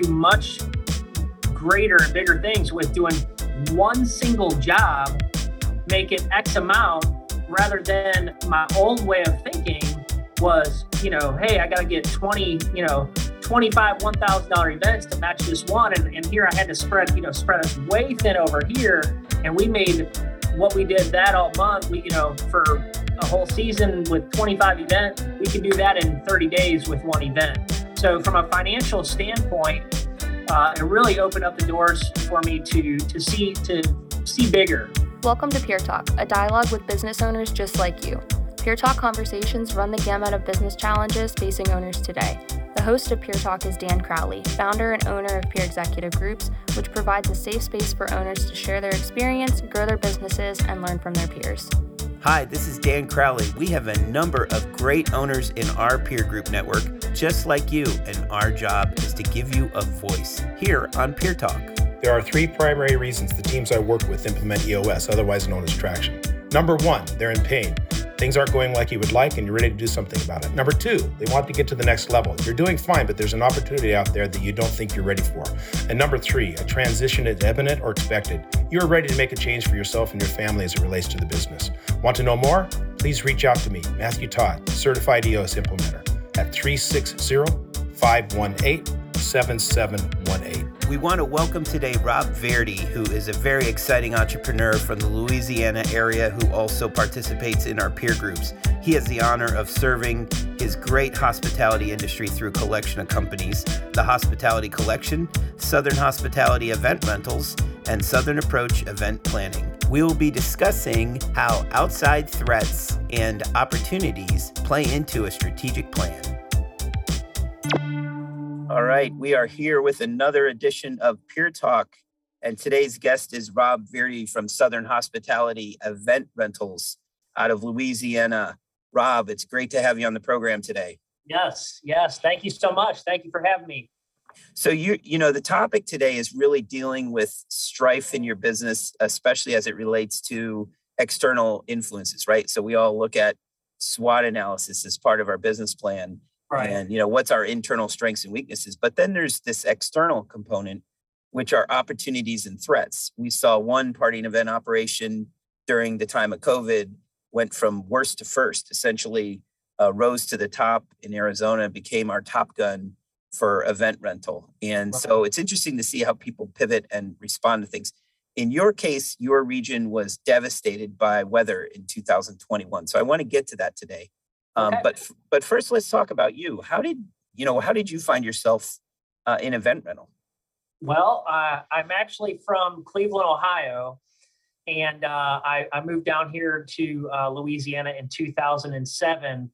do much greater and bigger things with doing one single job, making X amount, rather than my old way of thinking was, you know, hey, I got to get 20, you know, 25 $1,000 events to match this one. And, and here I had to spread, you know, spread us way thin over here. And we made what we did that all month, we, you know, for a whole season with 25 events, we can do that in 30 days with one event. So from a financial standpoint, uh, it really opened up the doors for me to to see to see bigger. Welcome to Peer Talk, a dialogue with business owners just like you. Peer Talk conversations run the gamut of business challenges facing owners today. The host of Peer Talk is Dan Crowley, founder and owner of Peer Executive Groups, which provides a safe space for owners to share their experience, grow their businesses, and learn from their peers. Hi, this is Dan Crowley. We have a number of great owners in our peer group network, just like you, and our job is to give you a voice here on Peer Talk. There are three primary reasons the teams I work with implement EOS, otherwise known as traction. Number one, they're in pain. Things aren't going like you would like, and you're ready to do something about it. Number two, they want to get to the next level. You're doing fine, but there's an opportunity out there that you don't think you're ready for. And number three, a transition is imminent or expected. You are ready to make a change for yourself and your family as it relates to the business. Want to know more? Please reach out to me, Matthew Todd, Certified EOS Implementer, at 360 518 7718. We want to welcome today Rob Verdi, who is a very exciting entrepreneur from the Louisiana area who also participates in our peer groups. He has the honor of serving his great hospitality industry through collection of companies the Hospitality Collection, Southern Hospitality Event Rentals, and Southern Approach Event Planning. We will be discussing how outside threats and opportunities play into a strategic plan. All right, we are here with another edition of Peer Talk, and today's guest is Rob Verdi from Southern Hospitality Event Rentals out of Louisiana. Rob, it's great to have you on the program today. Yes, yes. Thank you so much. Thank you for having me. So you you know the topic today is really dealing with strife in your business, especially as it relates to external influences, right? So we all look at SWOT analysis as part of our business plan Right. and you know what's our internal strengths and weaknesses but then there's this external component which are opportunities and threats. We saw one party and event operation during the time of covid went from worst to first essentially uh, rose to the top in arizona became our top gun for event rental. And so it's interesting to see how people pivot and respond to things. In your case your region was devastated by weather in 2021 so i want to get to that today um, Okay. but but first, let's talk about you. How did you know? How did you find yourself uh, in event rental? Well, uh, I'm actually from Cleveland, Ohio, and uh, I, I moved down here to uh, Louisiana in 2007.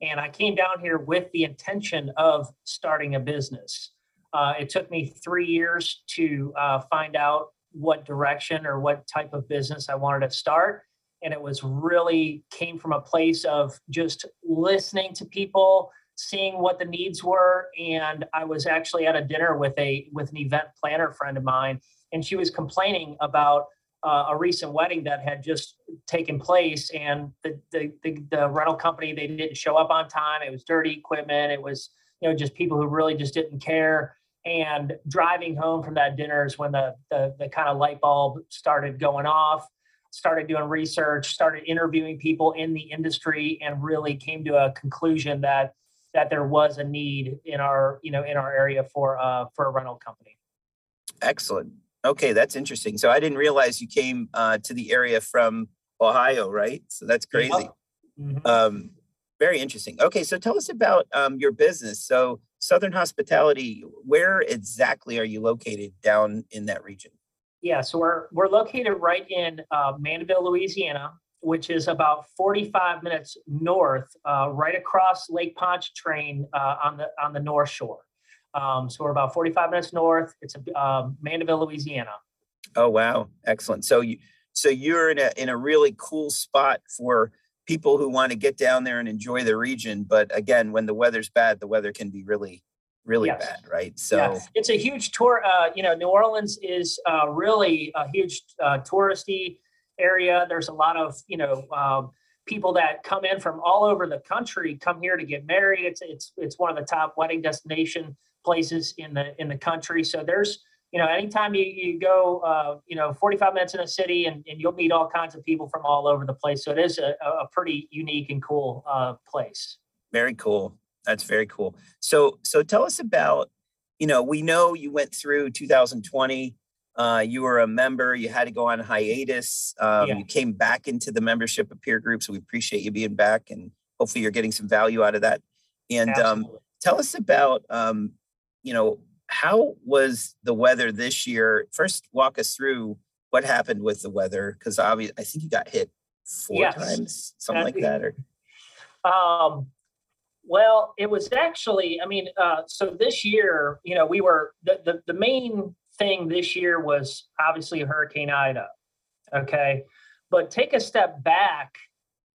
And I came down here with the intention of starting a business. Uh, it took me three years to uh, find out what direction or what type of business I wanted to start. And it was really came from a place of just listening to people, seeing what the needs were and i was actually at a dinner with a with an event planner friend of mine and she was complaining about uh, a recent wedding that had just taken place and the, the the the rental company they didn't show up on time it was dirty equipment it was you know just people who really just didn't care and driving home from that dinner is when the the, the kind of light bulb started going off started doing research started interviewing people in the industry and really came to a conclusion that that there was a need in our you know in our area for uh for a rental company Excellent. Okay, that's interesting. So I didn't realize you came uh, to the area from Ohio, right? So that's crazy. Mhm. Um, very interesting. Okay, so tell us about um, your business. So Southern Hospitality, where exactly are you located down in that region? Yeah so we're we're located right in uh, mandeville louisiana which is about 45 minutes north uh, right across lake pontchartrain uh, on the on the north shore um, so we're about 45 minutes north it's um, mandeville louisiana Oh wow, excellent. So you so you're in a in a really cool spot for people who want to get down there and enjoy the region. But again, when the weather's bad, the weather can be really, really Yes. bad, right? So yeah, it's a huge tour. Uh, you know, New Orleans is uh, really a huge uh, touristy area. There's a lot of you know um, people that come in from all over the country come here to get married. It's it's it's one of the top wedding destination places in the in the country. So there's you know anytime you you go uh, you know 45 minutes in a city and, and you'll meet all kinds of people from all over the place. So it is a, a pretty unique and cool uh, place. Very cool. That's very cool. So, so tell us about, you know, we know you went through 2020. Uh, you were a member. You had to go on hiatus. Um, Yeah. You came back into the membership of peer groups. So we appreciate you being back, and hopefully you're getting some value out of that. And um, tell us about, um, you know, how was the weather this year? First, walk us through what happened with the weather, because obviously, I think you got hit four Yes. times, something Uh, like that, or Um, well, it was actually, I mean, uh, so this year, you know, we were the, the the main thing this year was obviously Hurricane Ida. Okay. But take a step back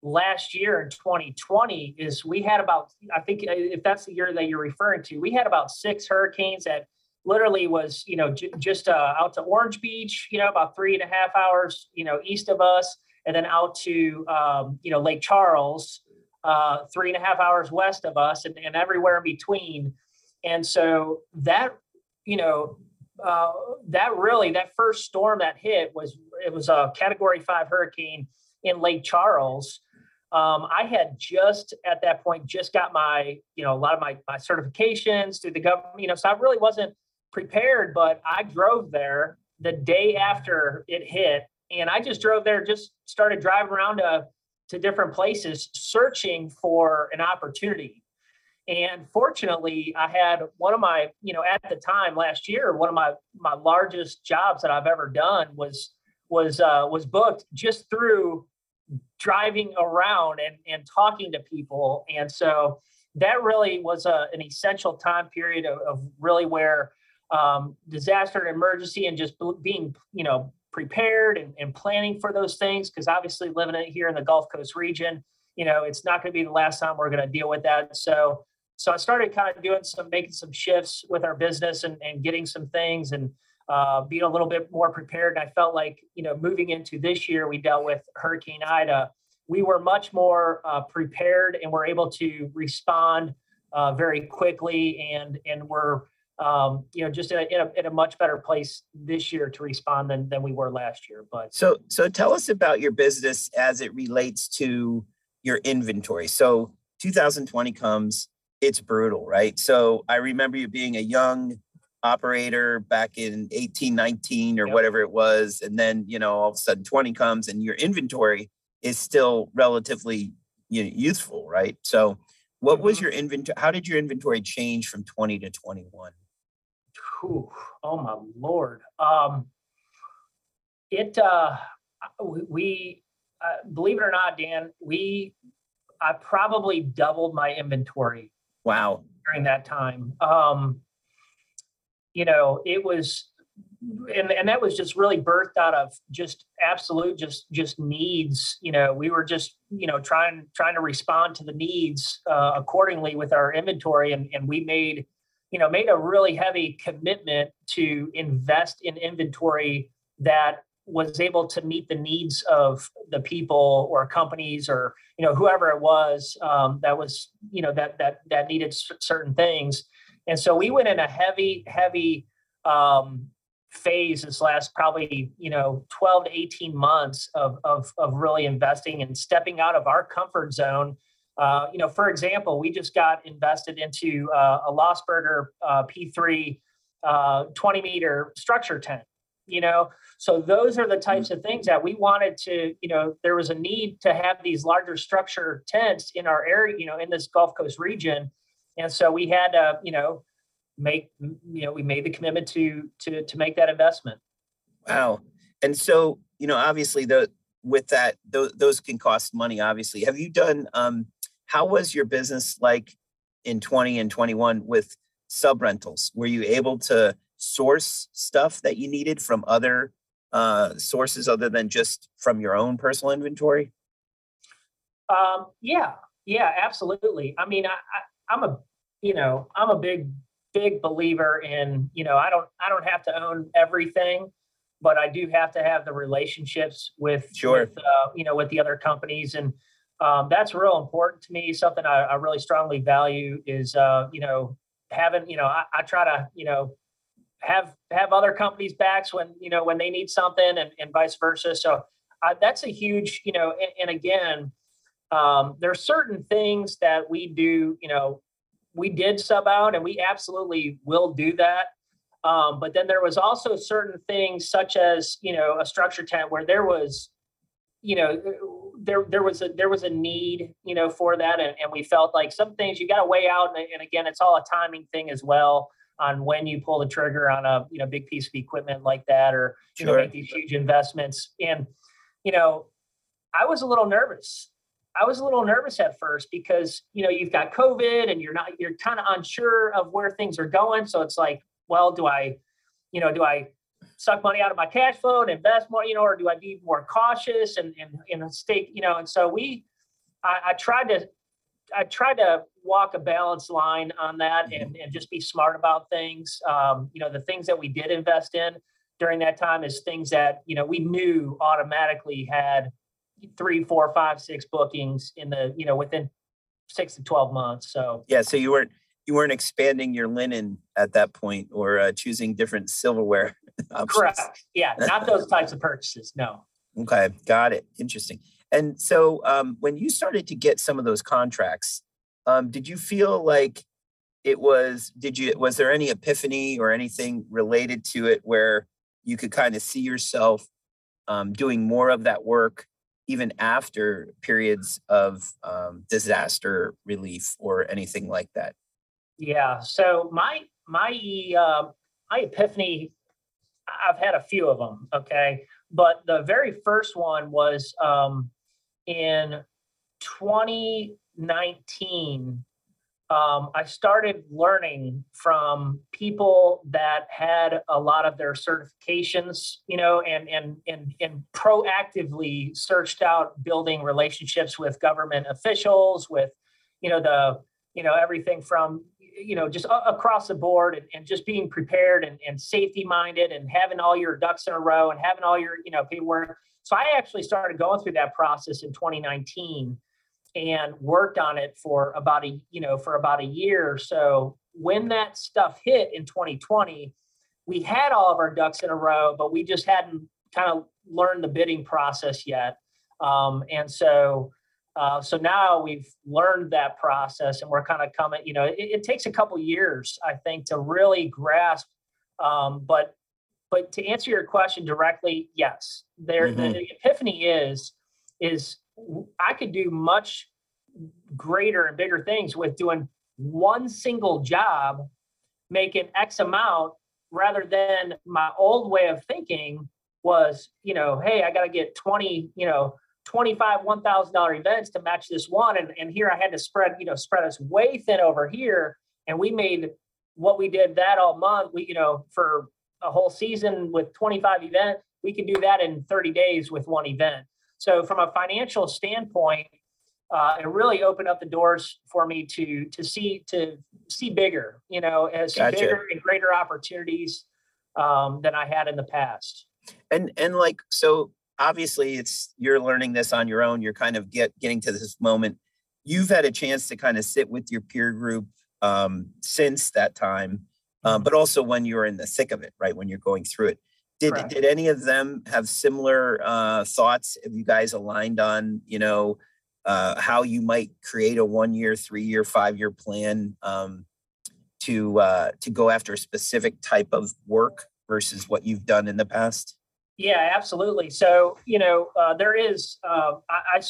last year in 2020 is we had about, I think uh, if that's the year that you're referring to, we had about six hurricanes that literally was, you know, j- just uh, out to Orange Beach, you know, about three and a half hours, you know, east of us, and then out to, um, you know, Lake Charles, uh, three and a half hours west of us and, and everywhere in between. And so that, you know, uh, that really, that first storm that hit was, it was a category five hurricane in Lake Charles. Um, I had just at that point just got my, you know, a lot of my, my certifications through the government, you know, so I really wasn't prepared, but I drove there the day after it hit. And I just drove there, just started driving around to, to different places searching for an opportunity. And fortunately, I had one of my, you know, at the time last year, one of my my largest jobs that I've ever done was was uh, was booked just through driving around and and talking to people. And so that really was a, an essential time period of, of really where um, disaster and emergency and just being, you know, prepared and, and planning for those things. Because obviously, living here in the Gulf Coast region, you know, it's not going to be the last time we're going to deal with that. So, so I started kind of doing some, making some shifts with our business and, and getting some things and uh, being a little bit more prepared. And I felt like, you know, moving into this year, we dealt with Hurricane Ida. We were much more uh, prepared and were able to respond uh, very quickly and and we're um, you know just in a, in a in a much better place this year to respond than than we were last year. But So, so tell us about your business as it relates to your inventory. So 2020 comes, it's brutal, right? So I remember you being a young operator back in 18, 19 or Yep. whatever it was. And then, you know, all of a sudden 20 comes and your inventory is still relatively you know, youthful, right? So what was Mhm. your inventory? How did your inventory change from 20 to 21? Whew, oh my lord. Um, it uh, we, uh, believe it or not, Dan, we I probably doubled my inventory Wow. during that time. Um, you know, it was, and, and that was just really birthed out of just absolute, just, just needs, you know, we were just, you know, trying, trying to respond to the needs, uh, accordingly with our inventory. And, and we made, you know, made a really heavy commitment to invest in inventory that was able to meet the needs of the people or companies or you know whoever it was um, that was you know that that that needed cer- certain things. And so we went in a heavy heavy um, phase this last probably you know 12 to 18 months of of, of really investing and stepping out of our comfort zone uh, you know for example we just got invested into uh, a Losberger uh, p3 uh, 20 meter structure tent you know so those are the types of things that we wanted to you know there was a need to have these larger structure tents in our area you know in this gulf coast region and so we had to you know make you know we made the commitment to to to make that investment Wow. And so, you know, obviously the with that those those can cost money obviously. Have you done um how was your business like in 20 and 21 with sub rentals? Were you able to source stuff that you needed from other uh sources other than just from your own personal inventory? Um, yeah, yeah, absolutely. I mean, I, I, I'm a, you know, I'm a big, big believer in, you know, I don't, I don't have to own everything, but I do have to have the relationships with, Sure. with, uh, you know, with the other companies. And um, that's real important to me. Something I, I really strongly value is, uh, you know, having, you know, I, I try to, you know, have have other companies backs when you know when they need something and, and vice versa. So uh, that's a huge, you know, and, and again, um, there are certain things that we do, you know, we did sub out and we absolutely will do that. Um, but then there was also certain things such as, you know, a structure tent where there was, you know, there there was a there was a need, you know, for that. And, and we felt like some things you got to weigh out. And, and again, it's all a timing thing as well on when you pull the trigger on a, you know, big piece of equipment like that, or, you know, make these huge investments. And, you know, I was a little nervous. I was a little nervous at first because you know you've got COVID and you're not you're kind of unsure of where things are going. So it's like, well, do I, you know, do I suck money out of my cash flow and invest more, you know, or do I be more cautious and and in a state, you know? And so we, I, I tried to, I tried to walk a balanced line on that and and just be smart about things. Um, you know, the things that we did invest in during that time is things that you know we knew automatically had three, four, five, six bookings in the, you know, within six to 12 months. So, Yeah, so you weren't you weren't expanding your linen at that point or uh, choosing different silverware. correct. Yeah. Not those types of purchases. No. Okay, got it. Interesting. And so um, when you started to get some of those contracts, um, did you feel like it was? Did you was there any epiphany or anything related to it where you could kind of see yourself um, doing more of that work even after periods of um, disaster relief or anything like that? Yeah. So my, my, uh, my epiphany, I've had a few of them. Okay. But the very first one was, um, in 2019, um, I started learning from people that had a lot of their certifications, you know, and and and and proactively searched out building relationships with government officials, with, you know, the, you know, everything from, you know, just across the board and, and just being prepared and, and safety minded and having all your ducks in a row and having all your, you know, paperwork. So I actually started going through that process in 2019 and worked on it for about a you know for about a year or so when that stuff hit in 2020 we had all of our ducks in a row but we just hadn't kind of learned the bidding process yet um, and so uh, so now we've learned that process and we're kind of coming you know it, it takes a couple years i think to really grasp um, but but to answer your question directly yes there Mhm. the epiphany is is I could do much greater and bigger things with doing one single job, making X amount, rather than my old way of thinking was, you know, hey, I got to get 20, you know, 25 $1,000 events to match this one. And, and here I had to spread, you know, spread us way thin over here. And we made what we did that all month, we, you know, for a whole season with 25 events, we could do that in 30 days with one event. So from a financial standpoint, uh, it really opened up the doors for me to to see to see bigger, you know, as Gotcha. bigger and greater opportunities um, than I had in the past. and and like so obviously it's you're learning this on your own you're kind of get getting to this moment. You've had a chance to kind of sit with your peer group um, since that time um, but also when you're in the thick of it right when you're going through it. Did did any of them have similar uh, thoughts? Have you guys aligned on you know uh, how you might create a one year three year five year plan um, to uh, to go after a specific type of work versus what you've done in the past Yeah, absolutely. So, you know, uh, there is. Uh, I, I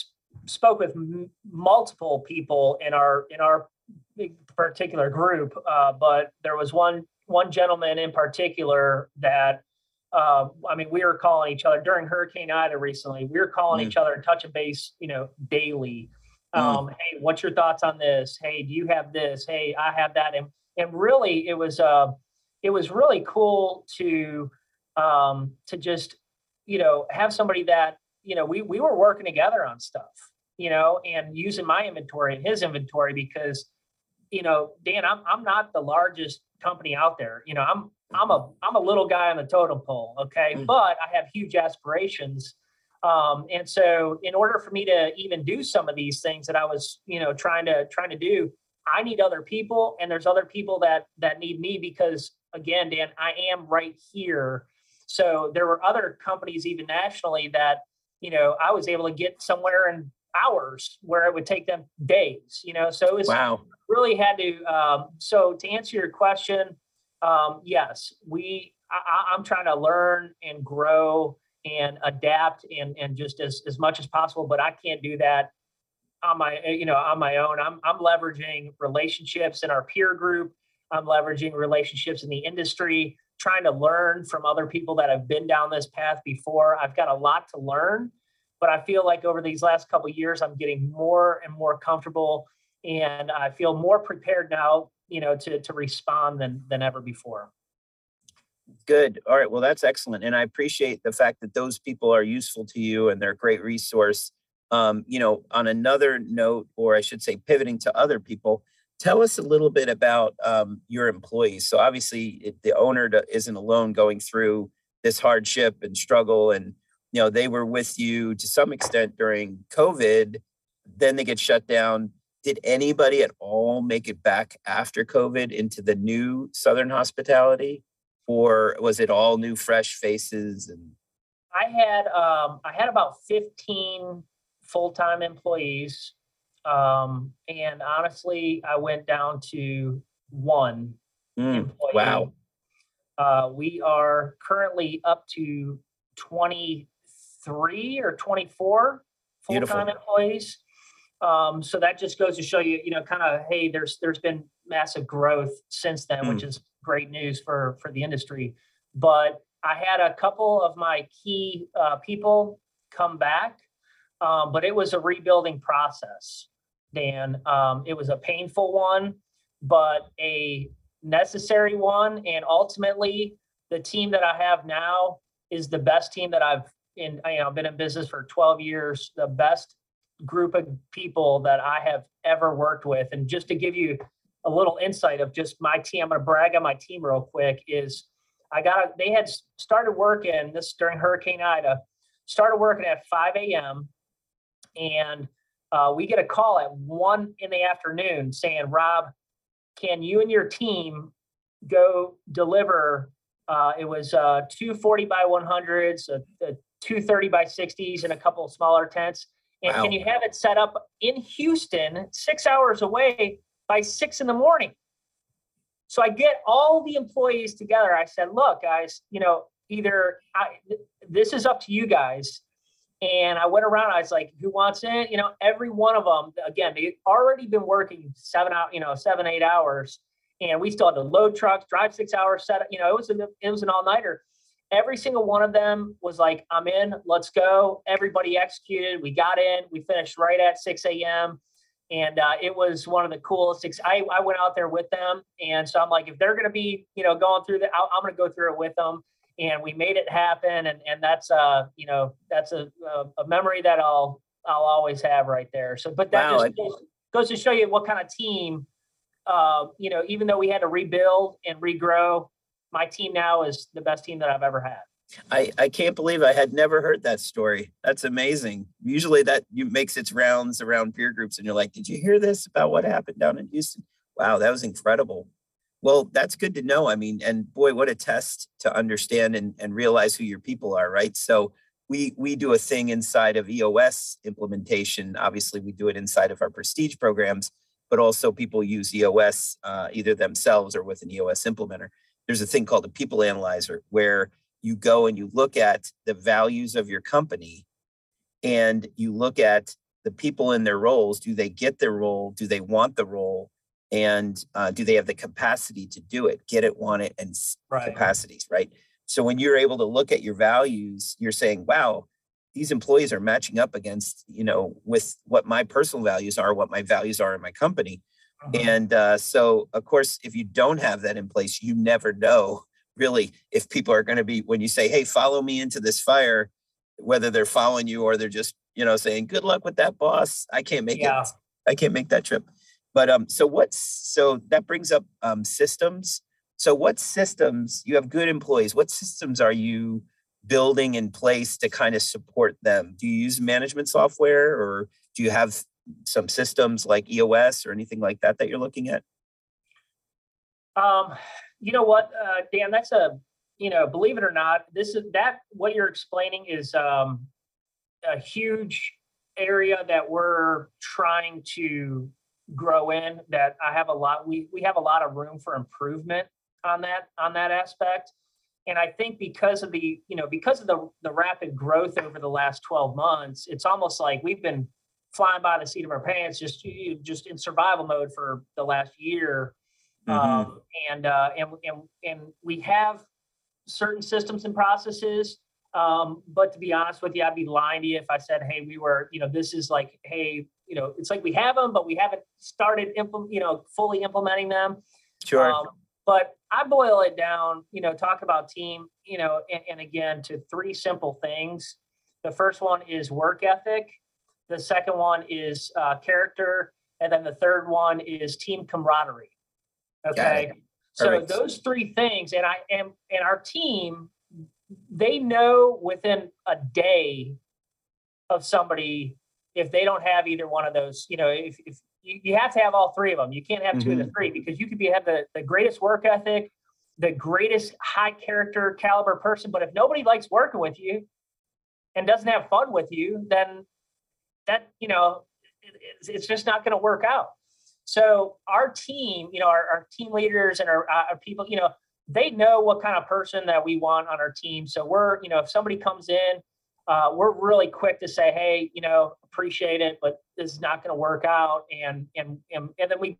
spoke with m- multiple people in our in our particular group, uh, but there was one one gentleman in particular that. Uh, I mean, we were calling each other during Hurricane Ida recently. We were calling Mm. each other and touching base, you know, daily. Mm. Um, Hey, what's your thoughts on this? Hey, do you have this? Hey, I have that. And and really, it was uh, it was really cool to um, to just you know, have somebody that, you know, we, we were working together on stuff, you know, and using my inventory and his inventory because, you know, Dan, I'm, I'm not the largest company out there. You know, I'm, I'm a, I'm a little guy on the totem pole. Okay. Mm. But I have huge aspirations Um, and so in order for me to even do some of these things that I was, you know, trying to trying to do, I need other people and there's other people that that need me because again, Dan, I am right here. So there were other companies even nationally that, you know, I was able to get somewhere in hours where it would take them days, you know. So it was Wow. really had to um, so to answer your question um, yes we I, i'm trying to learn and grow and adapt and and just as, as much as possible but i can't do that on my you know on my own i'm i'm leveraging relationships in our peer group i'm leveraging relationships in the industry trying to learn from other people that have been down this path before i've got a lot to learn but i feel like over these last couple years i'm getting more and more comfortable and I feel more prepared now, you know, to to respond than than ever before. Good. All right. Well, that's excellent. And I appreciate the fact that those people are useful to you and they're a great resource. Um, you know, on another note, or I should say, pivoting to other people, tell us a little bit about um, your employees. So, obviously, it, the owner isn't alone going through this hardship and struggle. And, you know, they were with you to some extent during COVID. Then they get shut down. Did anybody at all make it back after COVID into the new Southern hospitality? or was it all new fresh faces and I had um, I had about 15 full-time employees. Um, and honestly, I went down to one Mm, employee. wow Uh, we are currently up to 23 or 24 full-time employees. Um, so that just goes to show you, you know, kind of, hey, there's there's been massive growth since then, which is great news for for the industry. But I had a couple of my key uh, people come back, um, but it was a rebuilding process. Dan, um, it was a painful one, but a necessary one, and ultimately, the team that I have now is the best team that I've in. You know, I've been in business for 12 years. The best group of people that I have ever worked with. And just to give you a little insight of just my team, I'm going to brag on my team real quick. Is I got a, they had started working this during Hurricane Ida, started working at 5 a.m. and uh, we get a call at one in the afternoon saying, Rob, can you and your team go deliver? Uh, it was uh, two 40 by 100s, a, a 230 by 60s, and a couple of smaller tents. And Wow. can you have it set up in Houston, six hours away by six in the morning? So I get all the employees together. I said, look, guys, you know, either I, th- this is up to you guys. And I went around, I was like, who wants it? You know, every one of them, again, they already been working seven out, you know, seven, eight hours. And we still had to load trucks, drive six hours, set, up, you know, it was, an it was an all nighter. Every single one of them was like, I'm in, let's go. Everybody executed. We got in, we finished right at 6 a.m. And uh, it was one of the coolest. I, I went out there with them. And so I'm like, if they're going to be, you know, going through that, I'm going to go through it with them and we made it happen and and that's uh you know that's a a, a memory that I'll I'll always have right there so but that Wow, just goes, goes to show you what kind of team uh you know even though we had to rebuild and regrow my team now is the best team that I've ever had I, I can't believe I had never heard that story. That's amazing. Usually that you makes its rounds around peer groups and you're like, did you hear this about what happened down in Houston? Wow, that was incredible. Well, that's good to know. I mean, and boy, what a test to understand and, and realize who your people are, right? So we we do a thing inside of EOS implementation. Obviously, we do it inside of our prestige programs, but also people use EOS uh, either themselves or with an EOS implementer. There's a thing called a people analyzer where you go and you look at the values of your company and you look at the people in their roles. Do they get their role? Do they want the role? And uh, do they have the capacity to do it? Get it, want it, and s- capacities, right? So when you're able to look at your values, you're saying, wow, these employees are matching up against, you know, with what my personal values are, what my values are in my company. Mhm. And uh, so, of course, if you don't have that in place, you never know really if people are going to be, when you say, hey, follow me into this fire, whether they're following you or they're just, you know, saying, good luck with that, boss. I can't make Yeah. it. I can't make that trip. But um, so what's, so that brings up um, systems. So what systems, you have good employees, what systems are you building in place to kind of support them? Do you use management software or do you have some systems like EOS or anything like that that you're looking at? Um, you know what, uh, Dan, that's a, you know, believe it or not, this is that, what you're explaining is, um, a huge area that we're trying to grow in, that I have a lot, we, we have a lot of room for improvement on that, on that aspect. And I think because of the, you know, because of the, the rapid growth over the last 12 months, it's almost like we've been flying by the seat of our pants, just, you, just in survival mode for the last year. Mhm. Um, and, uh, and, and, and we have certain systems and processes. Um, but to be honest with you, I'd be lying to you if I said, hey, we were, you know, this is like, hey, you know, it's like we have them, but we haven't started implement, you know, fully implementing them. Sure. Um, but I boil it down, you know, talk about team, you know, and, and again, to three simple things. The first one is work ethic. The second one is uh, character. And then the third one is team camaraderie. Okay. So those three things, and I am, and our team, they know within a day of somebody if they don't have either one of those, you know, if, if you, you have to have all three of them, you can't have 2 of the three because you could be have the, the greatest work ethic, the greatest high character caliber person, but if nobody likes working with you and doesn't have fun with you, then that, you know, it, it's, it's just not going to work out. So our team, you know, our, our team leaders and our, uh, our people, you know, they know what kind of person that we want on our team. So we're, you know, if somebody comes in, uh, we're really quick to say, hey, you know, appreciate it, but this is not going to work out. And, and, and, and then we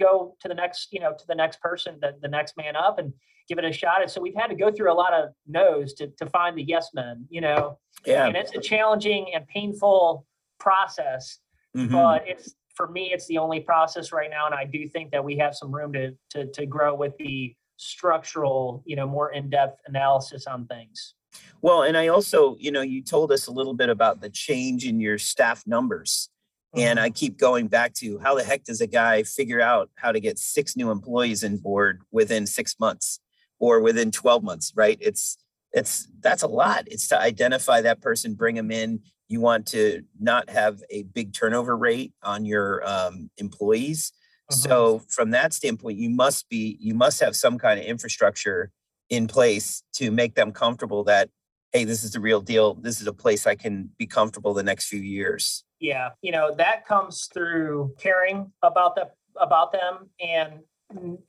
go to the next, you know, to the next person, the, the next man up and give it a shot. And so we've had to go through a lot of no's to, to find the yes men, you know, Yeah. and it's a challenging and painful process mhm. but it's for me it's the only process right now and i do think that we have some room to to, to grow with the structural you know more in-depth analysis on things Well, and I also, you know, you told us a little bit about the change in your staff numbers. And I keep going back to how the heck does a guy figure out how to get six new employees on board within six months or within 12 months, right? It's, it's, that's a lot. It's to identify that person, bring them in. You want to not have a big turnover rate on your um, employees. Mhm. So from that standpoint, you must be, you must have some kind of infrastructure in place to make them comfortable that, hey, this is the real deal. This is a place I can be comfortable the next few years. yeah you know that comes through caring about the about them and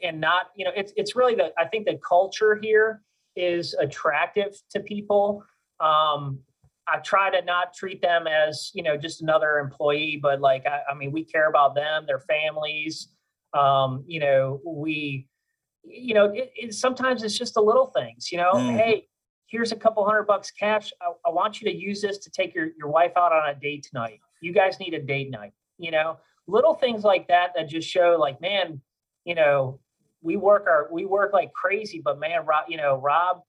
and not you know it's it's really the i think the culture here is attractive to people um i try to not treat them as you know just another employee but like i, I mean we care about them their families. Um you know we you know it, it sometimes it's just the little things you know? Mhm. hey here's a couple hundred bucks cash. I, I want you to use this to take your your wife out on a date tonight. You guys need a date night you know? Little things like that that just show like man you know we work our we work like crazy but man rob you know rob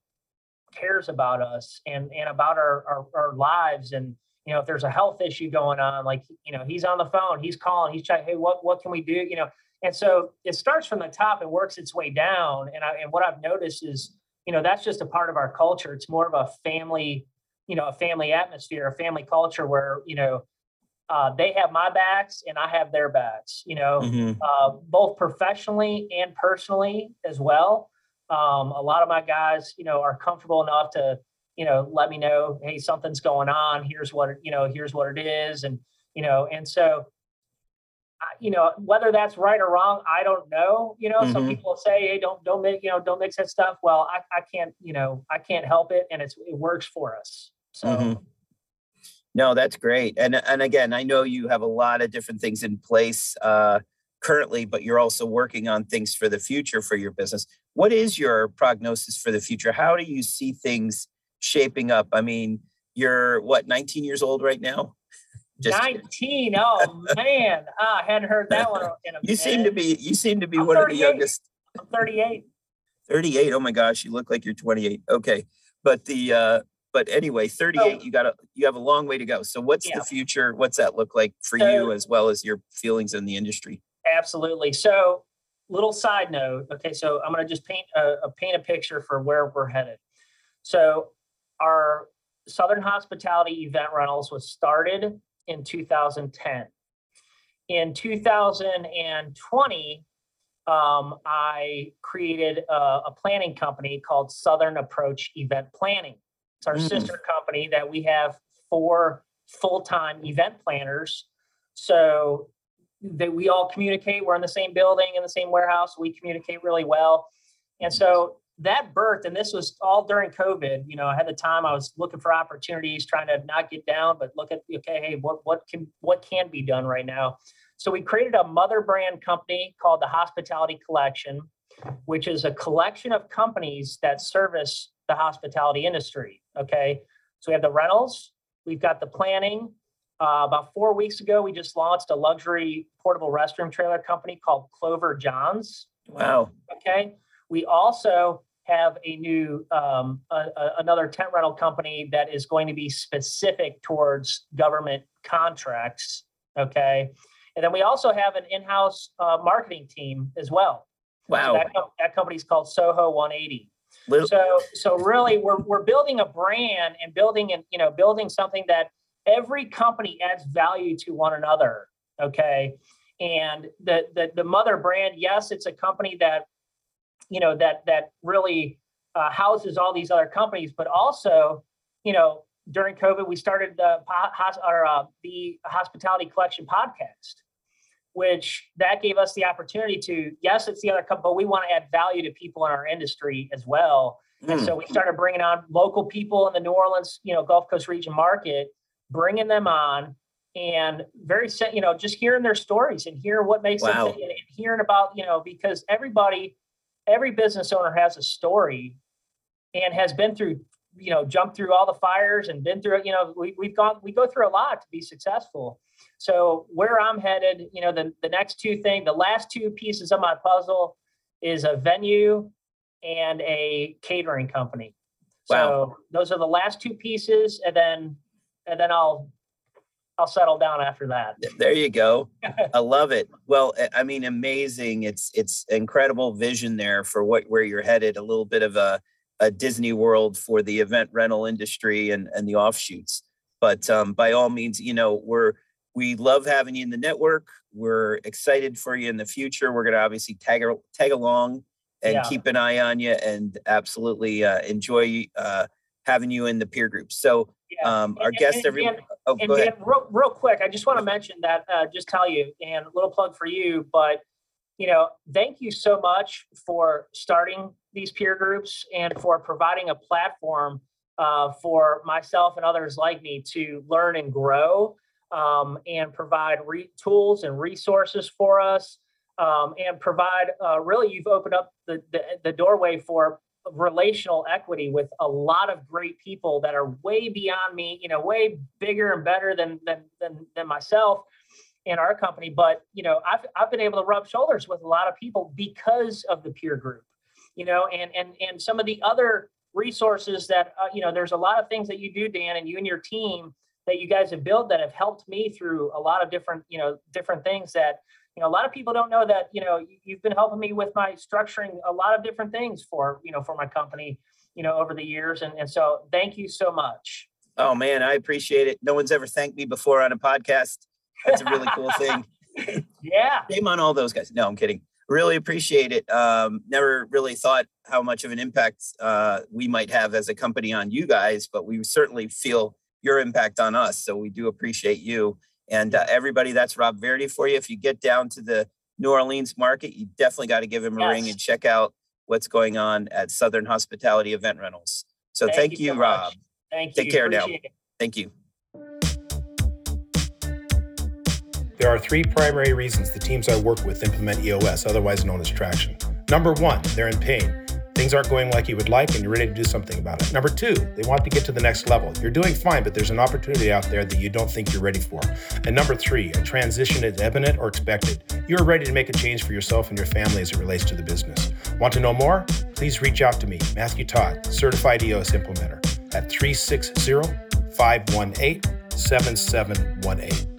cares about us and and about our, our our lives and you know if there's a health issue going on like you know he's on the phone he's calling he's trying hey what what can we do you know and so it starts from the top and works its way down and i and what i've noticed is you know that's just a part of our culture it's more of a family you know a family atmosphere a family culture where you know uh, they have my backs and i have their backs you know Mhm. uh, both professionally and personally as well. Um, a lot of my guys, you know, are comfortable enough to, you know, let me know, hey, something's going on. Here's what, you know, here's what it is, and you know, and so, I- you know, whether that's right or wrong, I don't know. You know, some Mhm. people say, hey, don't don't make, you know, don't mix that stuff. Well, I, I can't, you know, I can't help it, and it's it works for us. So. Mhm. No, that's great. And and again, I know you have a lot of different things in place uh, currently, but you're also working on things for the future for your business. What is your prognosis for the future? How do you see things shaping up? I mean, you're what, 19 years old right now? Just 19. Oh man, ah, I hadn't heard that one in a you seem to be you seem to be I'm one of the youngest. I'm 38. 38. Oh my gosh, you look like you're 28. Okay. But the uh but anyway, 38, you got to you have a long way to go. So what's Yeah. the future? What's that look like for So- you as well as your feelings in the industry? Absolutely. So, little side note. Okay, so I'm going to just paint a, a paint a picture for where we're headed. So, our Southern Hospitality Event Rentals was started in 2010. In 2020, um, I created a, a planning company called Southern Approach Event Planning. It's our Mm. sister company that we have four full-time event planners. So that we all communicate. We're in the same building, in the same warehouse. We communicate really well. And so that birth, and this was all during COVID. You know, I had the time I was looking for opportunities, trying to not get down, but look at okay, hey, what what can what can be done right now? So we created a mother brand company called the Hospitality Collection, which is a collection of companies that service the hospitality industry. Okay. So we have the rentals, we've got the planning. Uh, about four weeks ago, we just launched a luxury portable restroom trailer company called Clover Johns. Wow. Okay. We also have a new um, a, a- another tent rental company that is going to be specific towards government contracts. Okay. And then we also have an in-house uh, marketing team as well. So Wow. That, com- that company's called Soho 180. Little, So so really we're we're building a brand and building and you know building something that every company adds value to one another. Okay. And the the the mother brand, yes, it's a company that you know that that really uh, houses all these other companies, but also you know during COVID we started the or uh, the hospitality collection podcast, which that gave us the opportunity to yes, it's the other company, but we want to add value to people in our industry as well. And Mm. so we started bringing on local people in the New Orleans, you know, Gulf Coast region market, bringing them on and very, you know, just hearing their stories and hearing what makes Wow. them and hearing about, you know, because everybody, every business owner has a story and has been through, you know, jumped through all the fires and been through, you know, we, we've gone, we go through a lot to be successful. So where I'm headed, you know, the, the next two thing, the last two pieces of my puzzle is a venue and a catering company. Wow. So those are the last two pieces, and then and then I'll I'll settle down after that. There you go. I love it. Well, I- mean, amazing. It's it's incredible vision there for what where you're headed. A little bit of a a Disney World for the event rental industry and and the offshoots. But um, by all means, you know, we're we love having you in the network. We're excited for you in the future. We're going to obviously tag tag along and Yeah. keep an eye on you and absolutely uh, enjoy uh, having you in the peer group. So Yeah. um, our And- guest, and- every and- oh, And go ahead. Dan, real, real quick, I just want to mention that, uh, just tell you, and a little plug for you, but you know, thank you so much for starting these peer groups and for providing a platform uh, for myself and others like me to learn and grow um, and provide re- tools and resources for us um, and provide uh, really you've opened up the, the the doorway for relational equity with a lot of great people that are way beyond me, you know, way bigger and better than than than, than myself in our company. But you know, I've I've been able to rub shoulders with a lot of people because of the peer group, you know, and and and some of the other resources that uh, you know, there's a lot of things that you do, Dan, and you and your team that you guys have built that have helped me through a lot of different, you know, different things that you know, a lot of people don't know that, you know, you- you've been helping me with my structuring a lot of different things for, you know, for my company, you know, over the years. And, and so thank you so much. Oh man, I appreciate it. No one's ever thanked me before on a podcast. That's a really cool thing. Yeah. Shame on all those guys. No, I'm kidding. Really appreciate it. Um, never really thought how much of an impact uh, we might have as a company on you guys, but we certainly feel your impact on us. So we do appreciate you and uh, everybody. That's Rob Verdi for you. If you get down to the New Orleans market, you definitely got to give him a ring and check out what's going on at Southern Hospitality Event Rentals. So Thank thank, you you, so much. Rob. Thank you. Take care now. It. Thank you. There are three primary reasons the teams I work with implement EOS, otherwise known as traction. Number one, they're in pain. Things aren't going like you would like, and you're ready to do something about it. Number two, they want to get to the next level. You're doing fine, but there's an opportunity out there that you don't think you're ready for. And number three, a transition is imminent or expected. You're ready to make a change for yourself and your family as it relates to the business. Want to know more? Please reach out to me, Matthew Todd, Certified EOS Implementer, at 360 518 7718.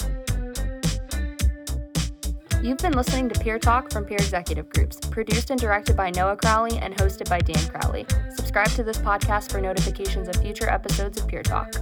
You've been listening to Peer Talk from Peer Executive Groups, produced and directed by Noah Crowley and hosted by Dan Crowley. Subscribe to this podcast for notifications of future episodes of Peer Talk.